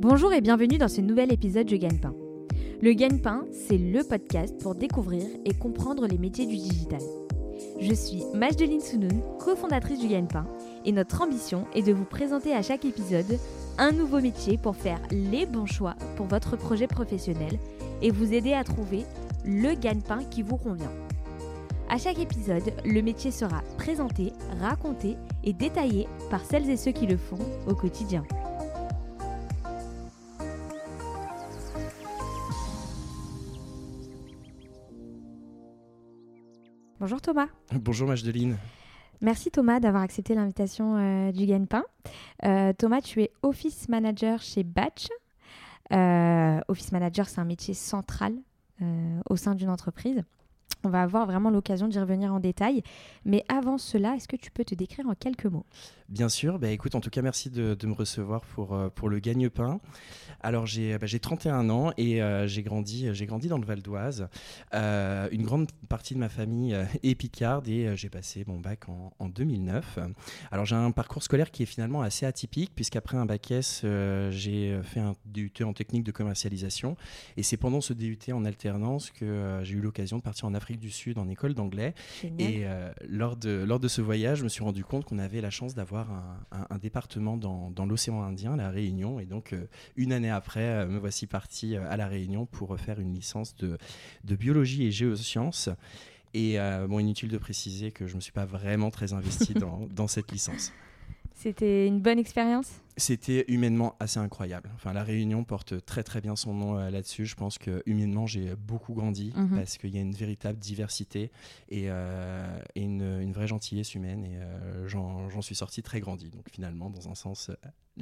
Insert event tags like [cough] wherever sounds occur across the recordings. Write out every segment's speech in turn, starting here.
Bonjour et bienvenue dans ce nouvel épisode du Gagne-Pain. Le Gagne-Pain, c'est le podcast pour découvrir et comprendre les métiers du digital. Je suis Majdeline Sounoun, cofondatrice du Gagne-Pain, et notre ambition est de vous présenter à chaque épisode un nouveau métier pour faire les bons choix pour votre projet professionnel et vous aider à trouver le gagne-pain qui vous convient. À chaque épisode, le métier sera présenté, raconté et détaillé par celles et ceux qui le font au quotidien. Bonjour Thomas. [laughs] Bonjour Majdeline. Merci Thomas d'avoir accepté l'invitation euh, du Gagne-Pain. Euh, Thomas, tu es Office Manager chez Batch. Euh, office Manager, c'est un métier central au sein d'une entreprise. On va avoir vraiment l'occasion d'y revenir en détail. Mais avant cela, est-ce que tu peux te décrire en quelques mots? Bien sûr. Bah, écoute, en tout cas, merci de, me recevoir pour, euh, pour le gagne-pain. Alors, j'ai bah, 31 ans et euh, j'ai grandi, grandi dans le Val d'Oise. Euh, une grande partie de ma famille est picarde et j'ai passé mon bac en, en 2009. Alors, j'ai un parcours scolaire qui est finalement assez atypique puisqu'après un bac S, j'ai fait un DUT en technique de commercialisation. Et c'est pendant ce DUT en alternance que j'ai eu l'occasion de partir en Afrique du Sud en école d'anglais. Et euh, lors, de, lors de ce voyage, je me suis rendu compte qu'on avait la chance d'avoir un, département dans, dans l'océan Indien, la Réunion. Et donc, euh, une année après, euh, me voici parti à la Réunion pour faire une licence de, de biologie et géosciences. Et bon, inutile de préciser que je ne me suis pas vraiment très investi dans, dans cette licence. C'était une bonne expérience? C'était humainement assez incroyable. Enfin, la Réunion porte très très bien son nom euh, là-dessus. Je pense que humainement j'ai beaucoup grandi mhm. parce qu'il y a une véritable diversité et, euh, une, vraie gentillesse humaine et euh, j'en suis sorti très grandi. Donc finalement, dans un sens,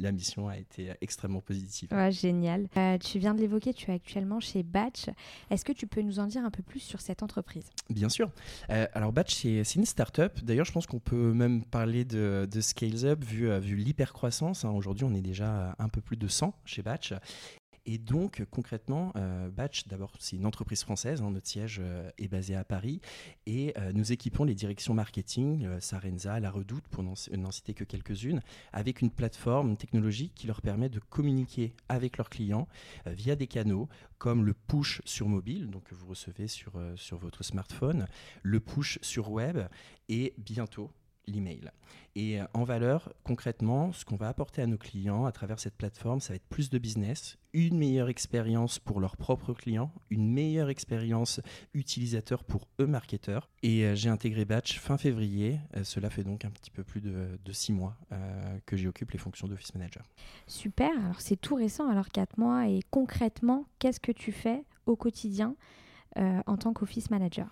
la mission a été extrêmement positive. génial. tu viens de l'évoquer, tu es actuellement chez Batch. Est-ce que tu peux nous en dire un peu plus sur cette entreprise? Bien sûr. alors Batch, c'est une start-up. D'ailleurs, je pense qu'on peut même parler de, de scales up vu, vu l'hypercroissance. Hein, Aujourd'hui, on est déjà un peu plus de 100 chez Batch. Et donc, concrètement, euh, Batch, d'abord, c'est une entreprise française. Hein, notre siège euh, est basé à Paris. Et euh, nous équipons les directions marketing, Sarenza, La Redoute, pour n'en citer que quelques-unes, avec une plateforme technologique qui leur permet de communiquer avec leurs clients via des canaux comme le push sur mobile, donc que vous recevez sur, sur votre smartphone, le push sur web et bientôt l'email. Et euh, en valeur, concrètement, ce qu'on va apporter à nos clients à travers cette plateforme, ça va être plus de business, une meilleure expérience pour leurs propres clients, une meilleure expérience utilisateur pour eux marketeurs. Et euh, j'ai intégré Batch fin février. Euh, cela fait donc un petit peu plus de, six mois que j'y occupe les fonctions d'office manager. Super, alors c'est tout récent, alors quatre mois. Et concrètement, qu'est-ce que tu fais au quotidien en tant qu'office manager?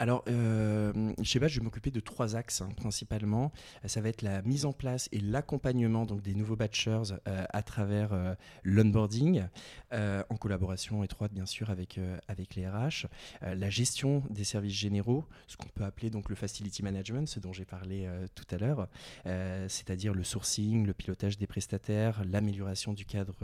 Alors, euh, sais pas, je vais m'occuper de trois axes hein, principalement. Ça va être la mise en place et l'accompagnement des nouveaux batchers euh, à travers euh, l'onboarding, euh, en collaboration étroite bien sûr avec les RH, la gestion des services généraux, ce qu'on peut appeler le facility management, ce dont j'ai parlé tout à l'heure, c'est-à-dire le sourcing, le pilotage des prestataires, l'amélioration du cadre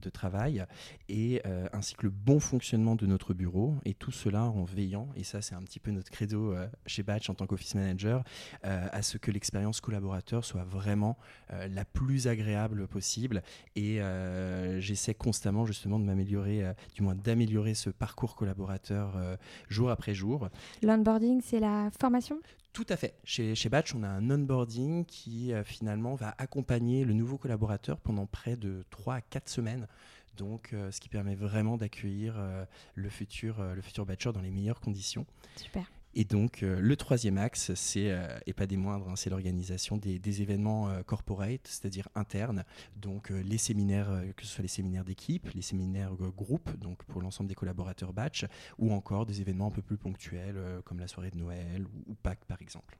de travail et ainsi que le bon fonctionnement de notre bureau et tout cela en veillant et ça c'est un petit peu notre credo euh, chez Batch en tant qu'office manager, euh, à ce que l'expérience collaborateur soit vraiment euh, la plus agréable possible. Et j'essaie constamment justement de m'améliorer, du moins d'améliorer ce parcours collaborateur jour après jour. L'onboarding, c'est la formation? Tout à fait. Chez, chez Batch, on a un onboarding qui finalement va accompagner le nouveau collaborateur pendant près de 3 à 4 semaines. Donc, euh, ce qui permet vraiment d'accueillir euh, le futur, euh, le futur batcher dans les meilleures conditions. Super. Et donc, le troisième axe, c'est, et pas des moindres, hein, c'est l'organisation des, événements corporate, c'est-à-dire internes. Donc, les séminaires, que ce soit les séminaires d'équipe, les séminaires groupe, donc pour l'ensemble des collaborateurs batch, ou encore des événements un peu plus ponctuels, comme la soirée de Noël ou, Pâques, par exemple.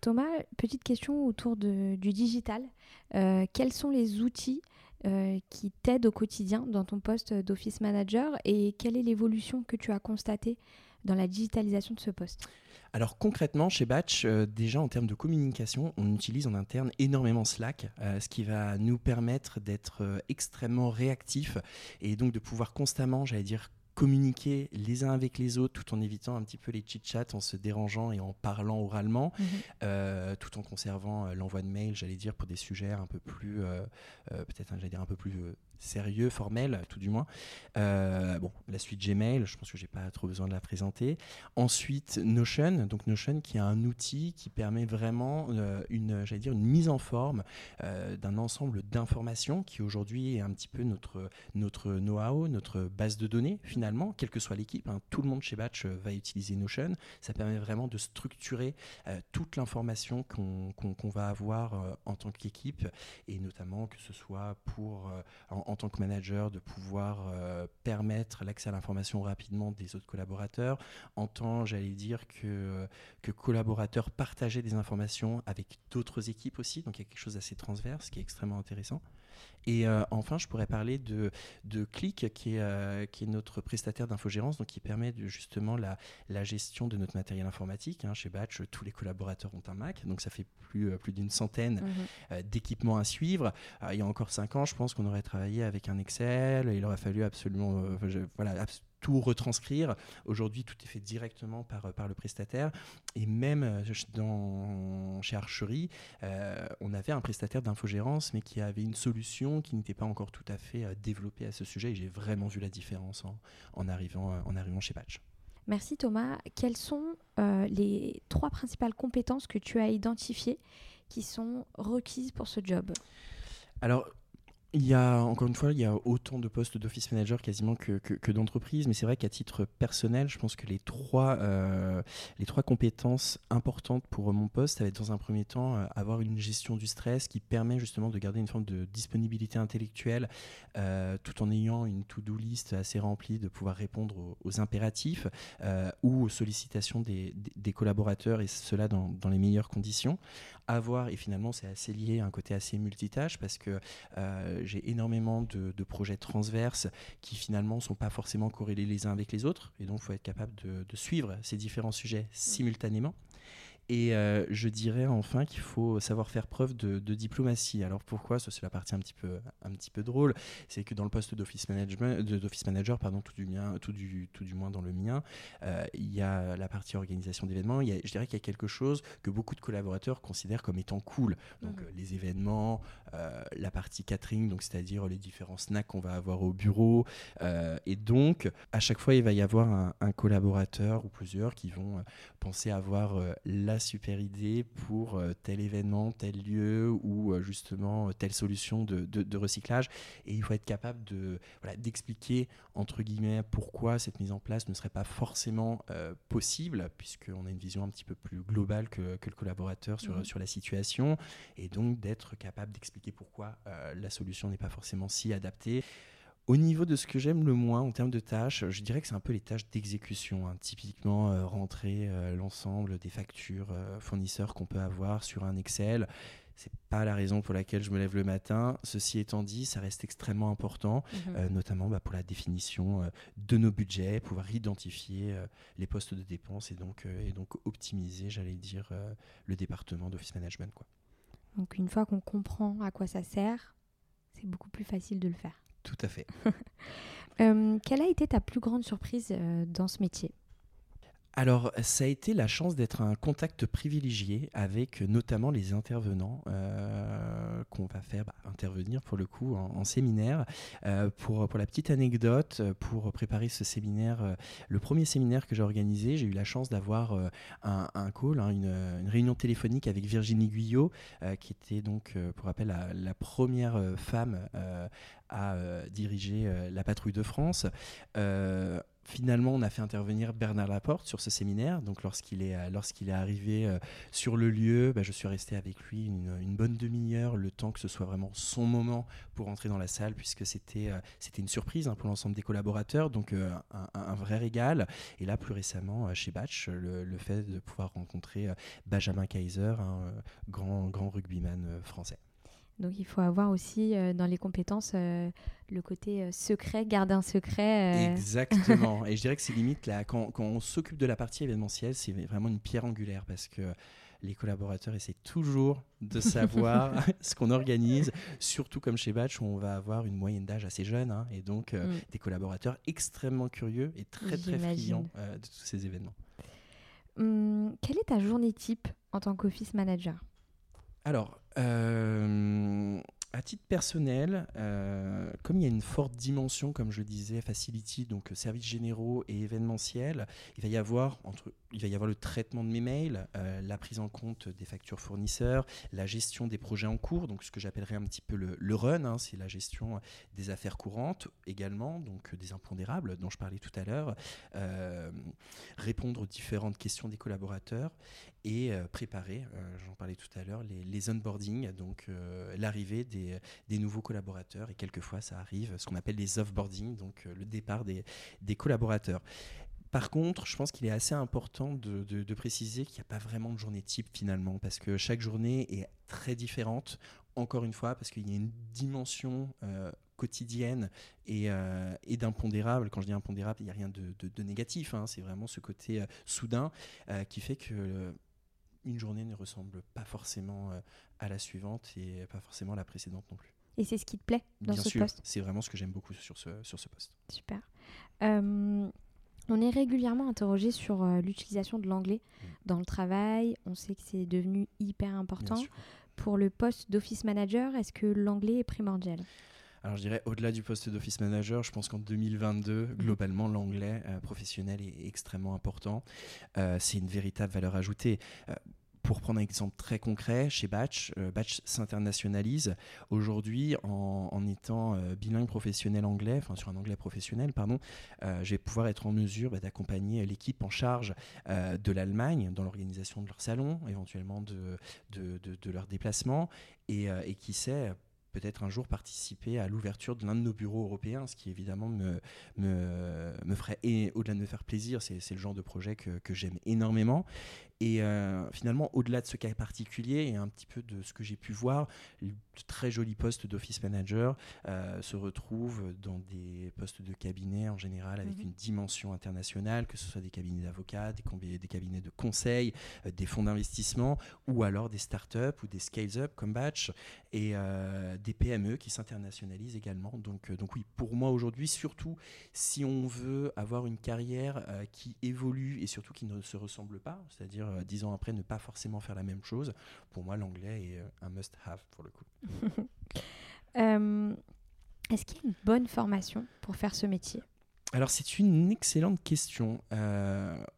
Thomas, petite question autour de, du digital. quels sont les outils euh, qui t'aide au quotidien dans ton poste d'office manager et quelle est l'évolution que tu as constatée dans la digitalisation de ce poste alors concrètement, chez Batch, euh, déjà en termes de communication, on utilise en interne énormément Slack, euh, ce qui va nous permettre d'être extrêmement réactifs et donc de pouvoir constamment, j'allais dire, communiquer les uns avec les autres tout en évitant un petit peu les chit-chats, en se dérangeant et en parlant oralement, mhm. tout en conservant l'envoi de mail, j'allais dire, pour des sujets un peu plus, peut-être, j'allais dire, un peu plus sérieux, formel, tout du moins. Euh, bon, la suite Gmail, je pense que j'ai pas trop besoin de la présenter. Ensuite, Notion, donc Notion qui est un outil qui permet vraiment euh, une, j'allais dire, une mise en forme euh, d'un ensemble d'informations qui aujourd'hui est un petit peu notre notre know-how, notre base de données finalement, quelle que soit l'équipe. Hein. tout le monde chez Batch va utiliser Notion. Ça permet vraiment de structurer toute l'information qu'on va avoir en tant qu'équipe et notamment que ce soit pour en, en tant que manager de pouvoir euh, permettre l'accès à l'information rapidement des autres collaborateurs, en tant, j'allais dire, que, que collaborateurs partager des informations avec d'autres équipes aussi. Donc il y a quelque chose d'assez transverse qui est extrêmement intéressant. Et euh, enfin, je pourrais parler de, de Click, qui est, euh, qui est notre prestataire d'infogérance, donc qui permet de, justement la, la, gestion de notre matériel informatique. Hein. Chez Batch, tous les collaborateurs ont un Mac, donc ça fait plus, euh, plus d'une centaine mhm. d'équipements à suivre. il y a encore cinq ans, je pense qu'on aurait travaillé avec un Excel, il aurait fallu absolument, voilà, tout retranscrire. Aujourd'hui, tout est fait directement par, euh, par le prestataire. Et même euh, dans, chez Archery, euh, on avait un prestataire d'infogérance, mais qui avait une solution qui n'était pas encore tout à fait développée à ce sujet. Et j'ai vraiment vu la différence en, en arrivant, en arrivant chez Patch. Merci Thomas. Quelles sont les trois principales compétences que tu as identifiées qui sont requises pour ce job? Alors, il y a, encore une fois, il y a autant de postes d'office manager quasiment que, que, d'entreprises, mais c'est vrai qu'à titre personnel, je pense que les trois, euh, les trois compétences importantes pour mon poste, ça va être dans un premier temps euh, avoir une gestion du stress qui permet justement de garder une forme de disponibilité intellectuelle euh, tout en ayant une to-do list assez remplie, de pouvoir répondre aux, impératifs ou aux sollicitations des, des, collaborateurs et cela dans, dans les meilleures conditions. Avoir, et finalement c'est assez lié à un côté assez multitâche parce que j'ai énormément de, projets transverses qui finalement ne sont pas forcément corrélés les uns avec les autres. Et donc, il faut être capable de, de suivre ces différents sujets simultanément. Et euh, je dirais enfin qu'il faut savoir faire preuve de, diplomatie. Alors pourquoi? Ça c'est la partie un petit peu, un petit peu drôle. C'est que dans le poste d'office management, d'office manager, pardon, tout du mien, tout du, tout du moins dans le mien, euh, il y a la partie organisation d'événements. Je dirais qu'il y a quelque chose que beaucoup de collaborateurs considèrent comme étant cool. Donc euh, les événements, la partie catering, donc c'est-à-dire les différents snacks qu'on va avoir au bureau. et donc à chaque fois il va y avoir un, un collaborateur ou plusieurs qui vont penser avoir la super idée pour euh, tel événement, tel lieu ou euh, justement euh, telle solution de, recyclage. Et il faut être capable de, d'expliquer, entre guillemets, pourquoi cette mise en place ne serait pas forcément possible, puisqu'on a une vision un petit peu plus globale que, le collaborateur sur, mmh. sur la situation. Et donc d'être capable d'expliquer pourquoi la solution n'est pas forcément si adaptée. Au niveau de ce que j'aime le moins en termes de tâches, je dirais que c'est un peu les tâches d'exécution. Hein. Typiquement, euh, rentrer euh, l'ensemble des factures euh, fournisseurs qu'on peut avoir sur un Excel. C'est pas la raison pour laquelle je me lève le matin. Ceci étant dit, ça reste extrêmement important, mhm. notamment bah, pour la définition de nos budgets, pouvoir identifier les postes de dépenses et donc, et donc optimiser, j'allais dire, le département d'office management. Quoi. Donc une fois qu'on comprend à quoi ça sert, c'est beaucoup plus facile de le faire. Tout à fait. [laughs] Euh, quelle a été ta plus grande surprise euh, dans ce métier? Alors, ça a été la chance d'être un contact privilégié avec notamment les intervenants euh, qu'on va faire bah, intervenir pour le coup en, séminaire. pour, pour la petite anecdote, pour préparer ce séminaire, le premier séminaire que j'ai organisé, j'ai eu la chance d'avoir un, call, hein, une, réunion téléphonique avec Virginie Guyot, qui était donc, pour rappel, la, première femme à euh, diriger euh, la patrouille de France. Euh, finalement, on a fait intervenir Bernard Laporte sur ce séminaire. Donc, lorsqu'il est, lorsqu'il est arrivé sur le lieu, bah, je suis resté avec lui une, bonne demi-heure, le temps que ce soit vraiment son moment pour entrer dans la salle, puisque c'était, c'était une surprise hein, pour l'ensemble des collaborateurs. Donc, un, vrai régal. Et là, plus récemment, chez Batch, le, fait de pouvoir rencontrer Benjamin Kaiser, un grand, grand rugbyman français. Donc il faut avoir aussi euh, dans les compétences euh, le côté euh, secret, garder un secret. Exactement. [laughs] Et je dirais que c'est limite là, quand, quand on s'occupe de la partie événementielle, c'est vraiment une pierre angulaire parce que les collaborateurs essaient toujours de savoir [laughs] ce qu'on organise, surtout comme chez Batch où on va avoir une moyenne d'âge assez jeune hein, et donc mm. des collaborateurs extrêmement curieux et très très friands de tous ces événements. Hum, quelle est ta journée type en tant qu'office manager? Alors, euh, à titre personnel, euh, comme il y a une forte dimension, comme je disais, facility, donc services généraux et événementiels, il va y avoir entre il va y avoir le traitement de mes mails, euh, la prise en compte des factures fournisseurs, la gestion des projets en cours, donc ce que j'appellerais un petit peu le, run, hein, c'est la gestion des affaires courantes également, donc des impondérables dont je parlais tout à l'heure, euh, répondre aux différentes questions des collaborateurs et euh, préparer, j'en parlais tout à l'heure, les, les onboarding, donc l'arrivée des, nouveaux collaborateurs et quelquefois ça arrive, ce qu'on appelle les offboarding, donc le départ des collaborateurs. Par contre, je pense qu'il est assez important de, préciser qu'il n'y a pas vraiment de journée type finalement, parce que chaque journée est très différente, encore une fois, parce qu'il y a une dimension euh, quotidienne euh, et, d'impondérable. Quand je dis impondérable, il n'y a rien de, négatif, hein. c'est vraiment ce côté euh, soudain qui fait que une journée ne ressemble pas forcément à la suivante et pas forcément à la précédente non plus. Et c'est ce qui te plaît dans Bien ce sûr, poste? C'est vraiment ce que j'aime beaucoup sur ce, sur ce poste. Super. On est régulièrement interrogé sur euh, l'utilisation de l'anglais mm. dans le travail. On sait que c'est devenu hyper important. Pour le poste d'office manager, est-ce que l'anglais est primordial? Alors je dirais au-delà du poste d'office manager, je pense qu'en 2022, mm. globalement, l'anglais euh, professionnel est extrêmement important. Euh, c'est une véritable valeur ajoutée. Pour prendre un exemple très concret, chez Batch, euh, Batch s'internationalise aujourd'hui en, étant euh, bilingue professionnel anglais, enfin sur un anglais professionnel, pardon. Euh, je vais pouvoir être en mesure bah, d'accompagner l'équipe en charge de l'Allemagne dans l'organisation de leur salon, éventuellement de, de, de, leur déplacement, et, et qui sait peut-être un jour participer à l'ouverture de l'un de nos bureaux européens, ce qui évidemment me, me, me ferait, et au-delà de me faire plaisir, c'est le genre de projet que, que j'aime énormément. Et euh, finalement, au-delà de ce cas particulier et un petit peu de ce que j'ai pu voir, le très joli poste d'office manager euh, se retrouve dans des postes de cabinet en général avec mhm. une dimension internationale, que ce soit des cabinets d'avocats, des, des, cabinets de conseil, euh, des fonds d'investissement ou alors des startups ou des scales-up comme Batch et des PME qui s'internationalisent également. Donc, donc oui, pour moi aujourd'hui, surtout si on veut avoir une carrière qui évolue et surtout qui ne se ressemble pas, c'est-à-dire euh, dix ans après ne pas forcément faire la même chose. Pour moi, l'anglais est euh, un must-have pour le coup. [laughs] Euh, est-ce qu'il y a une bonne formation pour faire ce métier? Alors c'est une excellente question.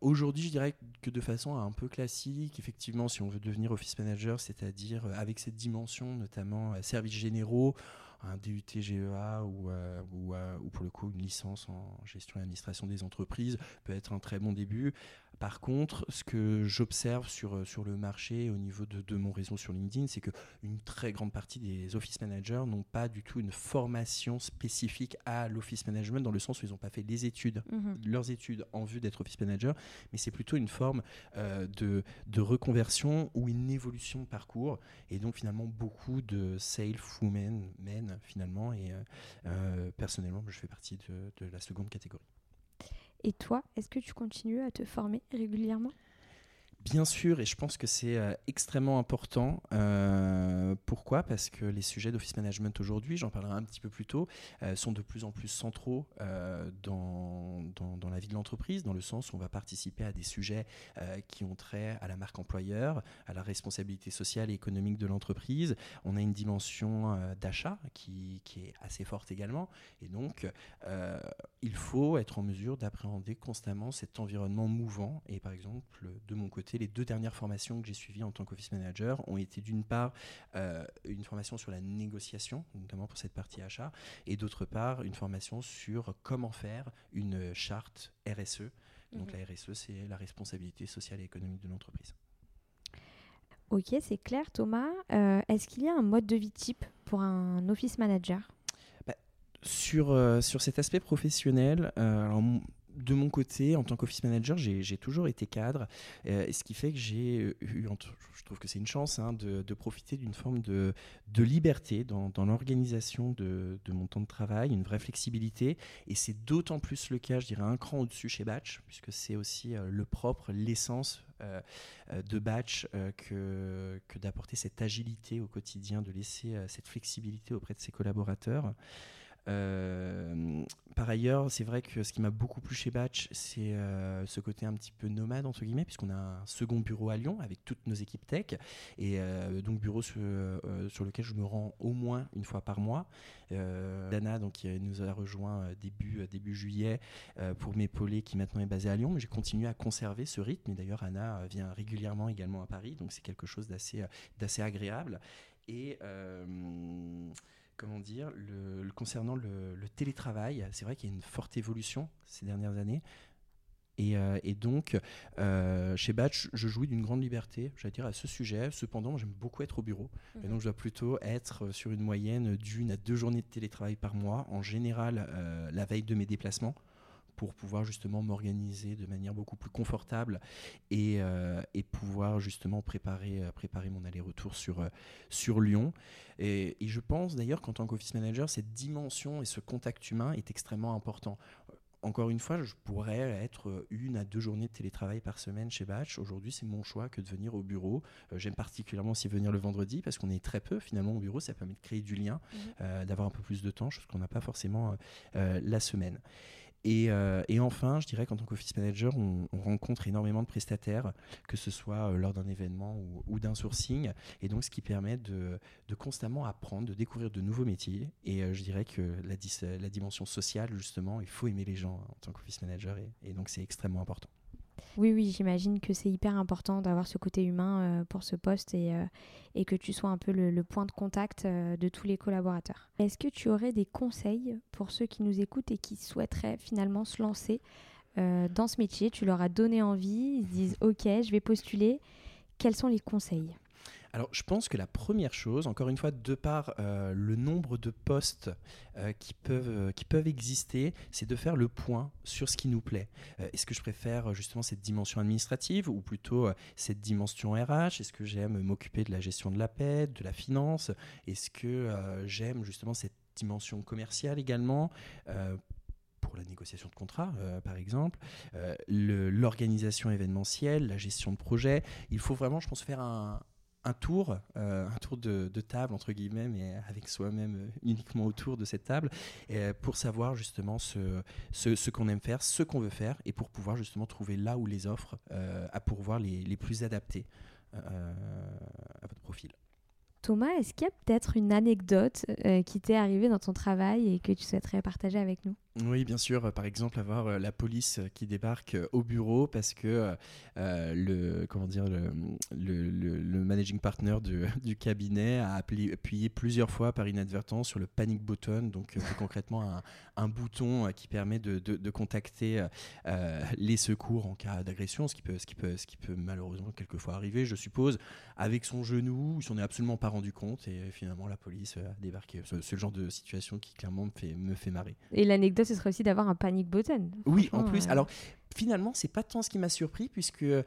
Aujourd'hui, je dirais que de façon un peu classique, effectivement, si on veut devenir office manager, c'est-à-dire avec cette dimension, notamment services généraux, un DUT GEA ou, ou, ou, pour le coup une licence en gestion et administration des entreprises peut être un très bon début. Par contre, ce que j'observe sur, euh, sur le marché au niveau de, mon réseau sur LinkedIn, c'est qu'une très grande partie des office managers n'ont pas du tout une formation spécifique à l'office management, dans le sens où ils n'ont pas fait les études, mhm. leurs études en vue d'être office manager, mais c'est plutôt une forme euh, de, de, reconversion ou une évolution de parcours. Et donc finalement, beaucoup de saleswomen, men finalement, et euh, personnellement, je fais partie de la seconde catégorie. Et toi, est-ce que tu continues à te former régulièrement? Bien sûr, et je pense que c'est euh, extrêmement important. Euh, pourquoi? Parce que les sujets d'office management aujourd'hui, j'en parlerai un petit peu plus tôt, euh, sont de plus en plus centraux dans, dans, la vie de l'entreprise, dans le sens où on va participer à des sujets qui ont trait à la marque employeur, à la responsabilité sociale et économique de l'entreprise. On a une dimension d'achat qui, qui, est assez forte également, et donc il faut être en mesure d'appréhender constamment cet environnement mouvant. Et par exemple, de mon côté, les deux dernières formations que j'ai suivies en tant qu'office manager ont été d'une part euh, une formation sur la négociation, notamment pour cette partie achat, et d'autre part une formation sur comment faire une charte RSE. Donc mhm. la RSE, c'est la responsabilité sociale et économique de l'entreprise. Ok, c'est clair Thomas. Euh, est-ce qu'il y a un mode de vie type pour un office manager? Bah, sur, euh, sur cet aspect professionnel, alors, de mon côté, en tant qu'office manager, j'ai toujours été cadre, euh, ce qui fait que j'ai eu, je trouve que c'est une chance, hein, de, profiter d'une forme de, liberté dans, l'organisation de, mon temps de travail, une vraie flexibilité, et c'est d'autant plus le cas, je dirais, un cran au-dessus chez Batch, puisque c'est aussi euh, le propre, l'essence de batch que d'apporter cette agilité au quotidien, de laisser cette flexibilité auprès de ses collaborateurs. Euh, par ailleurs, c'est vrai que ce qui m'a beaucoup plu chez Batch, c'est euh, ce côté un petit peu nomade, entre guillemets, puisqu'on a un second bureau à Lyon avec toutes nos équipes tech. Et euh, donc, bureau sur, lequel je me rends au moins une fois par mois. Dana, donc, qui nous a rejoint début, début juillet pour m'épauler, qui maintenant est basée à Lyon. Mais j'ai continué à conserver ce rythme. Et d'ailleurs, Anna vient régulièrement également à Paris. Donc, c'est quelque chose d'assez agréable. Et comment dire, le, concernant le, télétravail, c'est vrai qu'il y a une forte évolution ces dernières années. Et, euh, donc, euh, chez Batch, je jouis d'une grande liberté, j'allais dire, à ce sujet. Cependant, j'aime beaucoup être au bureau. Et mhm. donc, je dois plutôt être sur une moyenne d'une à deux journées de télétravail par mois, en général euh, la veille de mes déplacements pour pouvoir justement m'organiser de manière beaucoup plus confortable et, euh, et pouvoir justement préparer, euh, préparer mon aller-retour sur, euh, sur Lyon. Et, et je pense d'ailleurs qu'en tant qu'office manager, cette dimension et ce contact humain est extrêmement important encore une fois, je pourrais être une à deux journées de télétravail par semaine chez Batch. Aujourd'hui, c'est mon choix que de venir au bureau. J'aime particulièrement aussi venir le vendredi parce qu'on est très peu finalement au bureau. Ça permet de créer du lien, mmh. d'avoir un peu plus de temps, chose qu'on n'a pas forcément la semaine. Euh, et, enfin, je dirais qu'en tant qu'office manager, on, rencontre énormément de prestataires, que ce soit euh, lors d'un événement ou, d'un sourcing, et donc ce qui permet de, constamment apprendre, de découvrir de nouveaux métiers. Et euh, je dirais que la, la, dimension sociale, justement, il faut aimer les gens en tant qu'office manager, et donc c'est extrêmement important. Oui, oui, j'imagine que c'est hyper important d'avoir ce côté humain euh, pour ce poste et, euh, et, que tu sois un peu le, point de contact euh, de tous les collaborateurs. Est-ce que tu aurais des conseils pour ceux qui nous écoutent et qui souhaiteraient finalement se lancer dans ce métier? Tu leur as donné envie, ils se disent OK, je vais postuler. Quels sont les conseils? Alors, je pense que la première chose, encore une fois, de par euh, le nombre de postes euh, qui, peuvent, euh, qui peuvent exister, c'est de faire le point sur ce qui nous plaît. Est-ce que je préfère justement cette dimension administrative ou plutôt cette dimension RH Est-ce que j'aime m'occuper de la gestion de la paix, de la finance? Est-ce que j'aime justement cette dimension commerciale également? Pour la négociation de contrat, par exemple, l'organisation événementielle, la gestion de projet. Il faut vraiment, je pense, faire un, un tour, euh, un tour de, table entre guillemets, mais avec soi-même euh, uniquement autour de cette table, euh, pour savoir justement ce, qu'on aime faire, ce qu'on veut faire, et pour pouvoir justement trouver là où les offres à pourvoir les, les plus adaptées à votre profil. Thomas, est-ce qu'il y a peut-être une anecdote qui t'est arrivée dans ton travail et que tu souhaiterais partager avec nous? Oui, bien sûr. Par exemple, avoir euh, la police qui débarque euh, au bureau parce que euh, le comment dire le, le, managing partner [laughs] du, cabinet a appuyé plusieurs fois par inadvertance sur le panic button, donc concrètement un, un, bouton qui permet de, de, contacter les secours en cas d'agression, ce qui peut ce qui peut ce qui peut malheureusement quelquefois arriver, je suppose, avec son genou, il s'en est absolument pas rendu compte et finalement la police a débarqué. C'est le genre de situation qui clairement me fait me fait marrer. Et l'anecdote ce serait aussi d'avoir un panic button. Oui, en plus. Alors, finalement, c'est pas tant ce qui m'a surpris, puisque euh,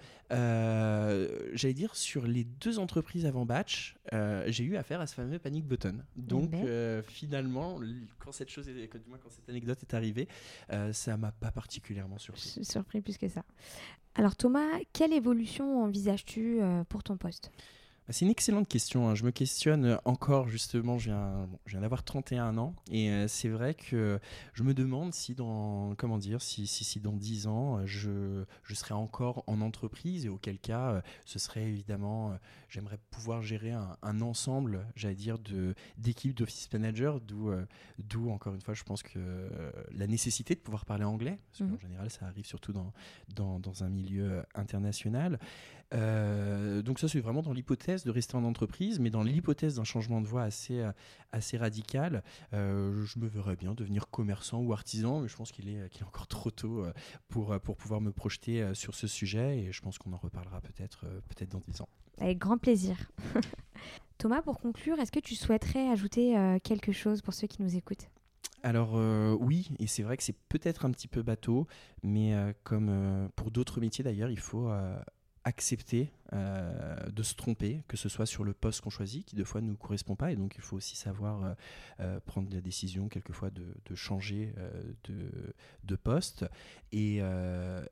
j'allais dire, sur les deux entreprises avant Batch, euh, j'ai eu affaire à ce fameux panic button. Donc, ben. euh, finalement, quand cette chose, est, quand, quand cette anecdote est arrivée, ça m'a pas particulièrement surpris. Surpris plus que ça. Alors, Thomas, quelle évolution envisages-tu pour ton poste? C'est une excellente question. Hein. Je me questionne encore, justement, je viens, viens d'avoir 31 ans. Et euh, c'est vrai que je me demande si dans, comment dire, si, si, si dans 10 ans, je, je serai encore en entreprise. Et auquel cas, euh, ce serait évidemment, euh, j'aimerais pouvoir gérer un, un ensemble, j'allais dire, d'équipes d'office manager. D'où, d'où, encore une fois, je pense que la nécessité de pouvoir parler anglais. Parce qu'en mmh général, ça arrive surtout dans, dans, dans un milieu international. Euh, donc ça, c'est vraiment dans l'hypothèse de rester en entreprise, mais dans l'hypothèse d'un changement de voie assez, euh, assez radical, euh, je me verrais bien devenir commerçant ou artisan, mais je pense qu'il est, qu'il est encore trop tôt pour, pour pouvoir me projeter sur ce sujet, et je pense qu'on en reparlera peut-être peut-être dans 10 ans. Avec grand plaisir. [laughs] Thomas, pour conclure, est-ce que tu souhaiterais ajouter quelque chose pour ceux qui nous écoutent? Alors oui, et c'est vrai que c'est peut-être un petit peu bateau, mais comme pour d'autres métiers d'ailleurs, il faut accepter euh, de se tromper, que ce soit sur le poste qu'on choisit, qui deux fois ne nous correspond pas, et donc il faut aussi savoir prendre la décision quelquefois de, changer de, poste, et,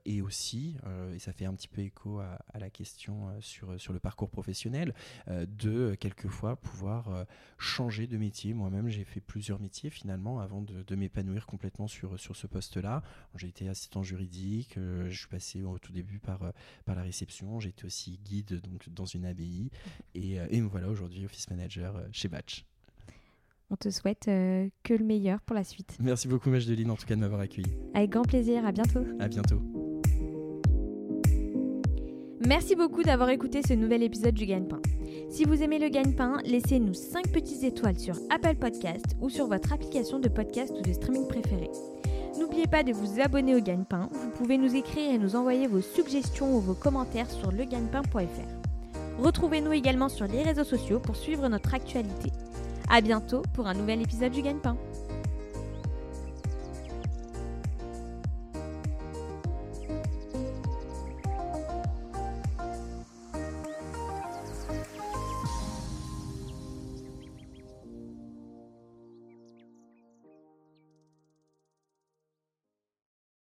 et aussi, et ça fait un petit peu écho à, la question sur, sur le parcours professionnel, de quelquefois pouvoir changer de métier. Moi-même, j'ai fait plusieurs métiers finalement avant de, de m'épanouir complètement sur, sur ce poste-là. J'ai été assistant juridique, je suis passé au tout début par, par la réception, j'ai été aussi guide donc, dans une abbaye, [laughs] et, et me voilà aujourd'hui office manager chez Batch. On te souhaite que le meilleur pour la suite. Merci beaucoup Majdeline en tout cas de m'avoir accueilli. Avec grand plaisir, à bientôt. À bientôt. Merci beaucoup d'avoir écouté ce nouvel épisode du Gagne-Pain. Si vous aimez le gagne-pain, laissez-nous 5 petites étoiles sur Apple Podcast ou sur votre application de podcast ou de streaming préférée. N'oubliez pas de vous abonner au gagne-pain. Vous pouvez nous écrire et nous envoyer vos suggestions ou vos commentaires sur legagnepain.fr. Retrouvez-nous également sur les réseaux sociaux pour suivre notre actualité. A bientôt pour un nouvel épisode du gagne-pain.